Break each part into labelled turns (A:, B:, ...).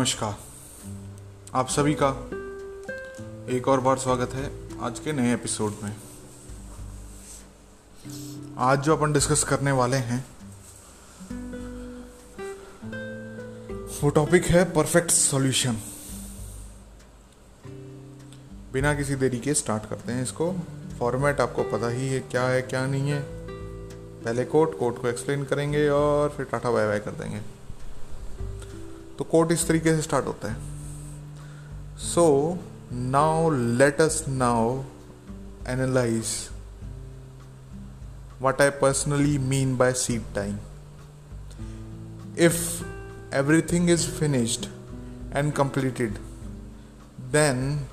A: नमस्कार। आप सभी का एक और बार स्वागत है आज के नए एपिसोड में। आज जो अपन डिस्कस करने वाले हैं, वो टॉपिक है परफेक्ट सॉल्यूशन बिना किसी देरी के स्टार्ट करते हैं इसको। फॉर्मेट आपको पता ही है क्या है, क्या नहीं है। पहले कोट कोट को एक्सप्लेन करेंगे और फिर टाटा बाय बाय कर देंगे। तो कोट इस तरीके से स्टार्ट होता है। So now let us now analyse what I personally mean by seed time if everything is finished and completed then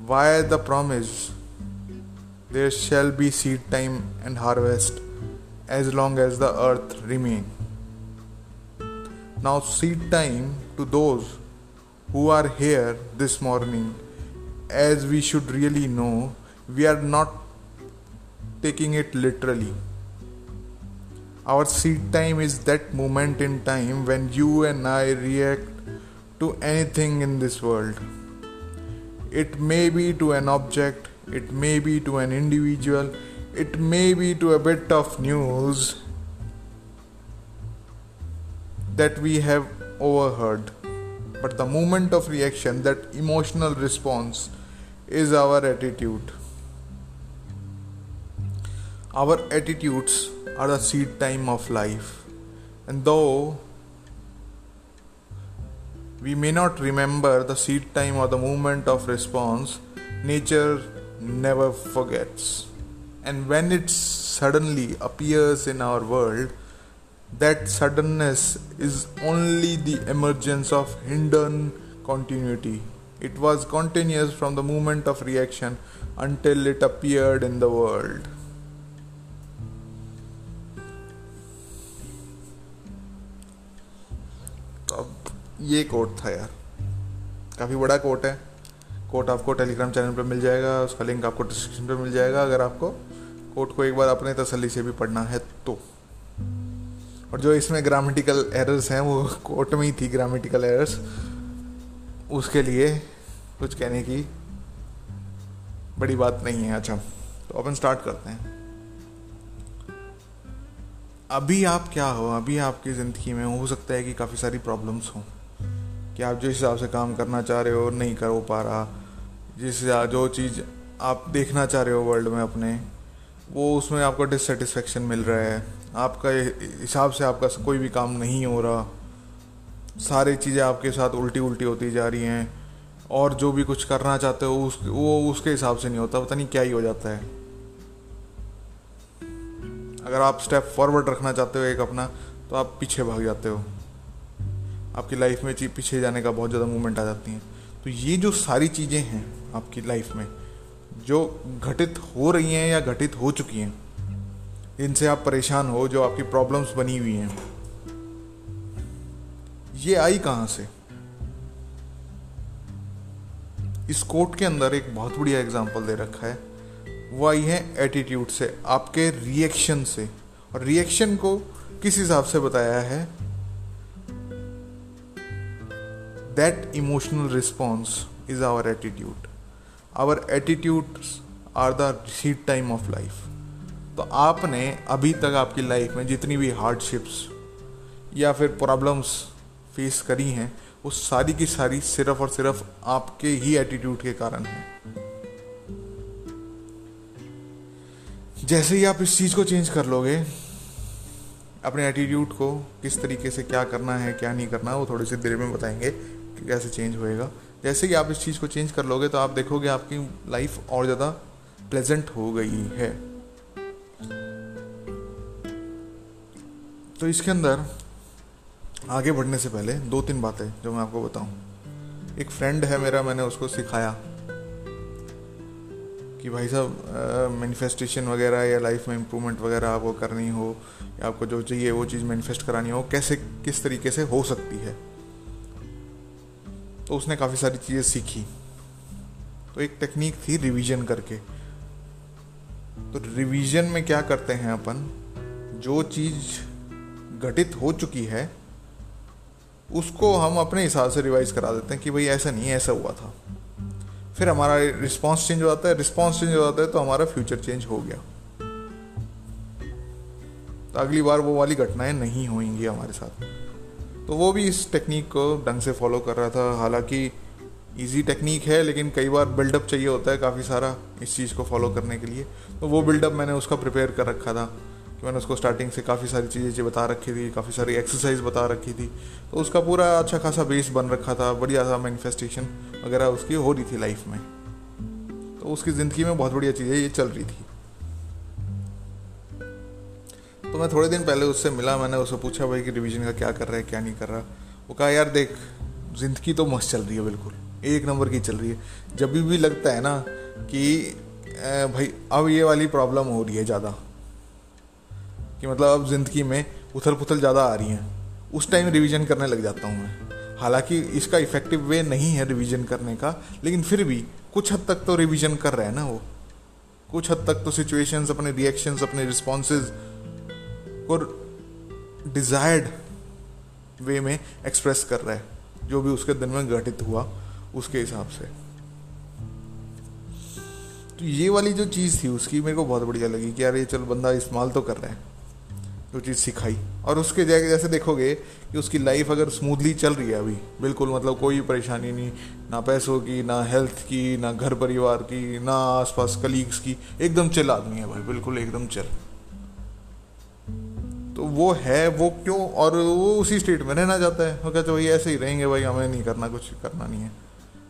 A: why the promise there shall be seed time and harvest as long as the earth remains Now, seed time to those who are here this morning, as we should really know, we are not taking it literally. Our seed time is that moment in time when you and I react to anything in this world. It may be to an object, it may be to an individual, it may be to a bit of news that we have overheard. But the moment of reaction, that emotional response, is our attitude. Our attitudes are the seed time of life. And though we may not remember the seed time or the moment of response, nature never forgets. And when it suddenly appears in our world, that suddenness is only the emergence of hidden continuity. It was continuous from the moment of reaction until it appeared in the world. तो अब ये coat था यार काफ़ी बड़ा coat है coat आपको Telegram channel पे मिल जाएगा उसका लिंक आपको डिस्क्रिप्शन पे मिल जाएगा अगर आपको कोट को एक बार अपने तसल्ली से भी पढ़ना है तो और जो इसमें ग्रामेटिकल एरर्स हैं, वो कोर्ट में ही थी ग्रामेटिकल एरर्स उसके लिए कुछ कहने की बड़ी बात नहीं है अच्छा। तो अपन स्टार्ट करते हैं। अभी आप क्या हो? अभी आपकी ज़िंदगी में हो सकता है कि काफ़ी सारी प्रॉब्लम्स हों। कि आप जिस हिसाब से काम करना चाह रहे हो नहीं कर पा रहा, जिस जो चीज़ आप देखना चाह रहे हो वर्ल्ड में अपने, वो उसमें आपको डिससेटिस्फेक्शन मिल रहा है। आपका हिसाब से आपका कोई भी काम नहीं हो रहा। सारी चीज़ें आपके साथ उल्टी उल्टी होती जा रही हैं। और जो भी कुछ करना चाहते हो, उस, वो उसके हिसाब से नहीं होता। पता नहीं क्या ही हो जाता है। अगर आप स्टेप फॉरवर्ड रखना चाहते हो एक अपना तो आप पीछे भाग जाते हो। आपकी लाइफ में चीज़ पीछे जाने का बहुत ज़्यादा मूवमेंट आ जाती है। तो ये जो सारी चीज़ें हैं आपकी लाइफ में, जो घटित हो रही हैं या घटित हो चुकी हैं जिनसे आप परेशान हो, जो आपकी प्रॉब्लम्स बनी हुई हैं। ये आई कहाँ से? इस कोट के अंदर एक बहुत बढ़िया एग्जांपल दे रखा है। वो आई है एटीट्यूड से, आपके रिएक्शन से। और रिएक्शन को किस हिसाब से बताया है? That emotional response is our attitude our attitude are the seed time of life तो आपने अभी तक आपकी लाइफ में जितनी भी हार्डशिप्स या फिर प्रॉब्लम्स फेस करी हैं, वो सारी की सारी सिर्फ़ और सिर्फ़ आपके ही एटीट्यूड के कारण है। जैसे ही आप इस चीज़ को चेंज कर लोगे, अपने एटीट्यूड को किस तरीके से क्या करना है, क्या नहीं करना है वो थोड़ी सी देर में बताएँगे कि कैसे चेंज होएगा। जैसे ही आप इस चीज़ को चेंज कर लोगे तो आप देखोगे आपकी लाइफ और ज़्यादा प्लेजेंट हो गई है। तो इसके अंदर आगे बढ़ने से पहले दो तीन बातें जो मैं आपको बताऊँ। एक फ्रेंड है मेरा, मैंने उसको सिखाया कि भाई साहब मैनिफेस्टेशन वगैरह या लाइफ में इम्प्रूवमेंट वगैरह आपको करनी हो, या आपको जो चाहिए वो चीज़ मैनिफेस्ट करानी हो, कैसे, किस तरीके से हो सकती है। तो उसने काफ़ी सारी चीज़ें सीखी। तो एक टेक्निक थी रिवीजन करके। तो रिवीजन में क्या करते हैं अपन? जो चीज़ घटित हो चुकी है, उसको हम अपने हिसाब से रिवाइज करा देते हैं कि भाई ऐसा नहीं ऐसा हुआ था। फिर हमारा रिस्पॉन्स चेंज हो जाता है रिस्पॉन्स चेंज हो जाता है तो हमारा फ्यूचर चेंज हो गया। तो अगली बार वो वाली घटनाएँ नहीं होंगी हमारे साथ। तो वो भी इस टेक्निक को ढंग से फॉलो कर रहा था। हालाँकि इजी टेक्निक है, लेकिन कई बार बिल्डअप चाहिए होता है काफ़ी सारा इस चीज़ को फॉलो करने के लिए। तो वो बिल्डअप मैंने उसका प्रिपेयर कर रखा था। कि मैंने उसको स्टार्टिंग से काफ़ी सारी चीज़ें बता रखी थी काफ़ी सारी एक्सरसाइज बता रखी थी। तो उसका पूरा अच्छा खासा बेस बन रखा था बढ़िया सा मैनिफेस्टेशन वगैरह उसकी हो रही थी लाइफ में। तो उसकी ज़िंदगी में बहुत बढ़िया चीज़ें ये चल रही थी। तो मैं थोड़े दिन पहले उससे मिला मैंने उससे पूछा भाई कि रिवीजन का क्या कर रहा है क्या नहीं कर रहा? वो कहा यार देख ज़िंदगी तो मस्त चल रही है बिल्कुल। एक नंबर की चल रही है। जब भी, भी लगता है ना कि भाई अब ये वाली प्रॉब्लम हो रही है ज़्यादा कि मतलब अब ज़िंदगी में उथल पुथल ज़्यादा आ रही हैं। उस टाइम रिवीजन करने लग जाता हूँ मैं। हालाँकि इसका इफ़ेक्टिव वे नहीं है रिवीजन करने का, लेकिन फिर भी कुछ हद तक तो रिवीजन कर रहे हैं ना वो। कुछ हद तक तो सिचुएशंस अपने रिएक्शंस अपने रिस्पॉन्सेज को डिज़ायर्ड वे में एक्सप्रेस कर रहा है, जो भी उसके दिन में घटित हुआ, उसके हिसाब से। तो ये वाली जो चीज़ थी उसकी मेरे को बहुत बढ़िया लगी कि यार ये चल बंदा इस्तेमाल तो कर रहा है। जो चीज़ सिखाई। और उसके जैसे देखोगे कि उसकी लाइफ अगर स्मूथली चल रही है अभी, बिल्कुल मतलब कोई परेशानी नहीं, ना पैसों की, ना हेल्थ की, ना घर परिवार की, ना आसपास कलीग्स की, एकदम चिल आदमी है भाई, बिल्कुल एकदम चिल तो वो है, वो क्यों? और वो उसी स्टेट में रहना चाहता है। वो कहते भाई ऐसे ही रहेंगे भाई, हमें नहीं करना कुछ, करना नहीं है।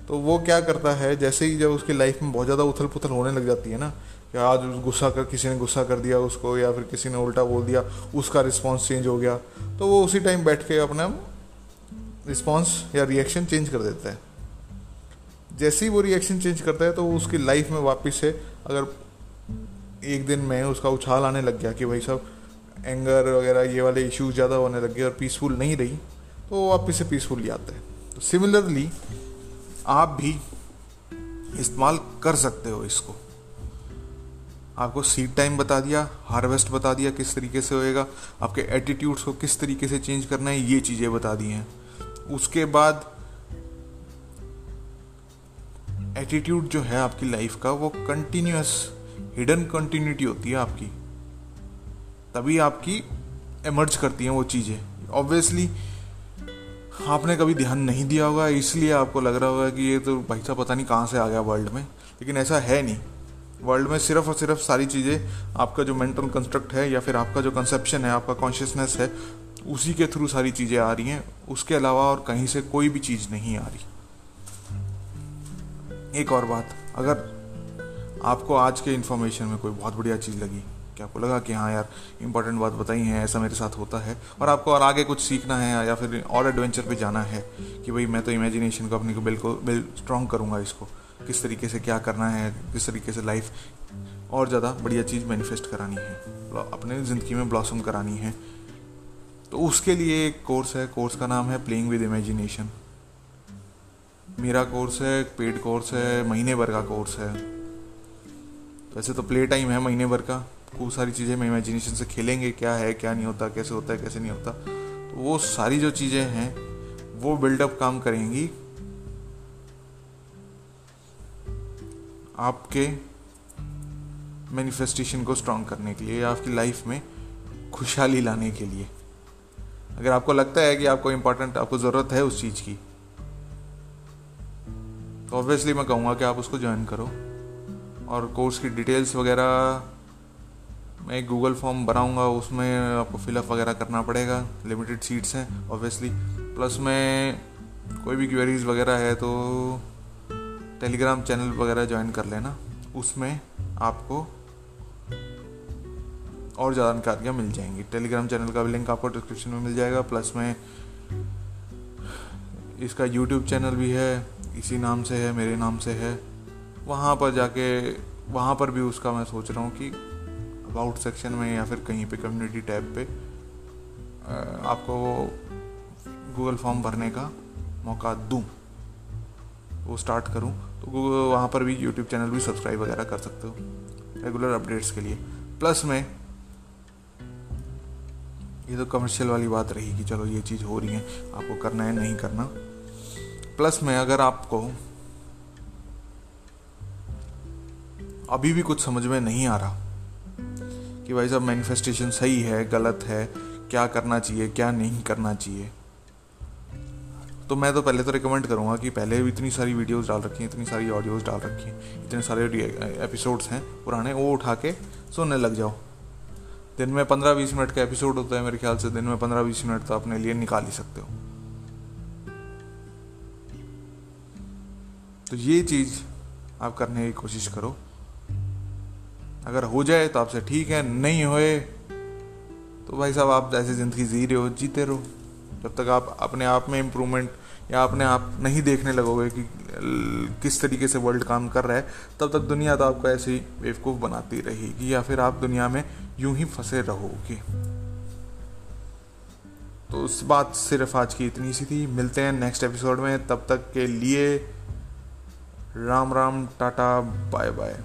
A: तो वो क्या करता है, जैसे ही जब उसकी लाइफ में बहुत ज़्यादा उथल पुथल होने लग जाती है ना कि आज गुस्सा कर, किसी ने गुस्सा कर दिया उसको या फिर किसी ने उल्टा बोल दिया, उसका रिस्पॉन्स चेंज हो गया तो वो उसी टाइम बैठ के अपना रिस्पॉन्स या रिएक्शन चेंज कर देता है। जैसे ही वो रिएक्शन चेंज करता है तो उसकी लाइफ में वापस से अगर एक दिन में उसका उछाल आने लग गया कि भाई साहब एंगर वगैरह ये वाले इश्यूज़ ज़्यादा होने लग गए और पीसफुल नहीं रही तो वो वापस से पीसफुल आता है। तो सिमिलरली आप भी इस्तेमाल कर सकते हो इसको। आपको सीड टाइम बता दिया हार्वेस्ट बता दिया किस तरीके से होएगा, आपके एटीट्यूड्स को किस तरीके से चेंज करना है, ये चीज़ें बता दी हैं। उसके बाद एटीट्यूड जो है आपकी लाइफ का, वो कंटिन्यूस हिडन कंटिन्यूटी होती है आपकी। तभी आपकी एमर्ज करती हैं वो चीज़ें। ऑब्वियसली आपने कभी ध्यान नहीं दिया होगा, इसलिए आपको लग रहा होगा कि ये तो भाई साहब पता नहीं कहाँ से आ गया वर्ल्ड में, लेकिन ऐसा है नहीं। वर्ल्ड में सिर्फ़ और सिर्फ़ सारी चीज़ें, आपका जो मेंटल कंस्ट्रक्ट है या फिर आपका जो कंसेप्शन है, आपका कॉन्शियसनेस है, उसी के थ्रू सारी चीज़ें आ रही हैं। उसके अलावा और कहीं से कोई भी चीज़ नहीं आ रही। एक और बात, अगर आपको आज के इन्फॉर्मेशन में कोई बहुत बढ़िया चीज़ लगी, कि आपको लगा कि हाँ यार इंपॉर्टेंट बात बताई है, ऐसा मेरे साथ होता है, और आपको और आगे कुछ सीखना है या फिर और एडवेंचर पे जाना है, कि भाई मैं तो इमेजिनेशन को अपनी को बिल्कुल बिल स्ट्रॉन्ग करूँगा इसको किस तरीके से क्या करना है, किस तरीके से लाइफ और ज़्यादा बढ़िया चीज़ मैनिफेस्ट करानी है अपने ज़िंदगी में ब्लॉसम करानी है। तो उसके लिए एक कोर्स है कोर्स का नाम है प्लेइंग विद इमेजिनेशन मेरा कोर्स है पेड कोर्स है, महीने भर का कोर्स है। वैसे तो प्ले टाइम है महीने भर का। खूब सारी चीज़ें हम इमेजिनेशन से खेलेंगे, क्या है, क्या नहीं होता, कैसे होता है, कैसे नहीं होता। तो वो सारी जो चीज़ें हैं, वो बिल्डअप काम करेंगी। आपके मैनिफेस्टेशन को स्ट्रॉन्ग करने के लिए या आपकी लाइफ में खुशहाली लाने के लिए। अगर आपको लगता है कि आपको इम्पोर्टेंट आपको ज़रूरत है उस चीज़ की तो ऑब्वियसली मैं कहूँगा कि आप उसको ज्वाइन करो। और कोर्स की डिटेल्स वगैरह मैं गूगल फॉर्म बनाऊँगा, उसमें आपको फिलअप वगैरह करना पड़ेगा। लिमिटेड सीट्स हैं ऑब्वियसली प्लस में कोई भी क्वेरीज वगैरह है तो टेलीग्राम चैनल वगैरह ज्वाइन कर लेना। उसमें आपको और ज़्यादा जानकारियाँ मिल जाएँगी। टेलीग्राम चैनल का भी लिंक आपको डिस्क्रिप्शन में मिल जाएगा। प्लस में इसका यूट्यूब चैनल भी है, इसी नाम से है, मेरे नाम से है। वहाँ पर जाके, वहाँ पर भी उसका मैं सोच रहा हूँ कि अबाउट सेक्शन में या फिर कहीं पे कम्युनिटी टैब पे आपको गूगल फॉर्म भरने का मौका दूँ। स्टार्ट करूँ तो वहाँ पर भी यूट्यूब चैनल भी सब्सक्राइब वगैरह कर सकते हो रेगुलर अपडेट्स के लिए। प्लस में, ये तो कमर्शियल वाली बात रही कि चलो ये चीज़ हो रही है, आपको करना है, नहीं करना। प्लस में अगर आपको, अभी भी कुछ समझ में नहीं आ रहा, कि भाई साहब मैनिफेस्टेशन सही है, गलत है, क्या करना चाहिए, क्या नहीं करना चाहिए तो मैं तो पहले तो रिकमेंड करूँगा कि पहले भी इतनी सारी वीडियोस डाल रखी हैं, इतनी सारी ऑडियोज डाल रखी हैं, इतने सारे एपिसोड्स हैं, पुराने, वो उठा के सुनने लग जाओ। दिन में पंद्रह बीस मिनट का एपिसोड होता है मेरे ख्याल से, दिन में पंद्रह बीस मिनट तो अपने लिए निकाल ही सकते हो। तो ये चीज़ आप करने की कोशिश करो। अगर हो जाए तो आपसे ठीक है, नहीं होए तो भाई साहब आप जैसे ज़िंदगी जी रहे हो, जीते रहो। जब तक आप अपने आप में इम्प्रूवमेंट या अपने आप नहीं देखने लगोगे कि किस तरीके से वर्ल्ड काम कर रहा है, तब तक दुनिया तो आपको ऐसे ही बेवकूफ़ बनाती रहेगी या फिर आप दुनिया में यूँ ही फंसे रहोगे। तो उस बात सिर्फ़ आज की इतनी सी थी। मिलते हैं नेक्स्ट एपिसोड में। तब तक के लिए Ram Ram, tata bye bye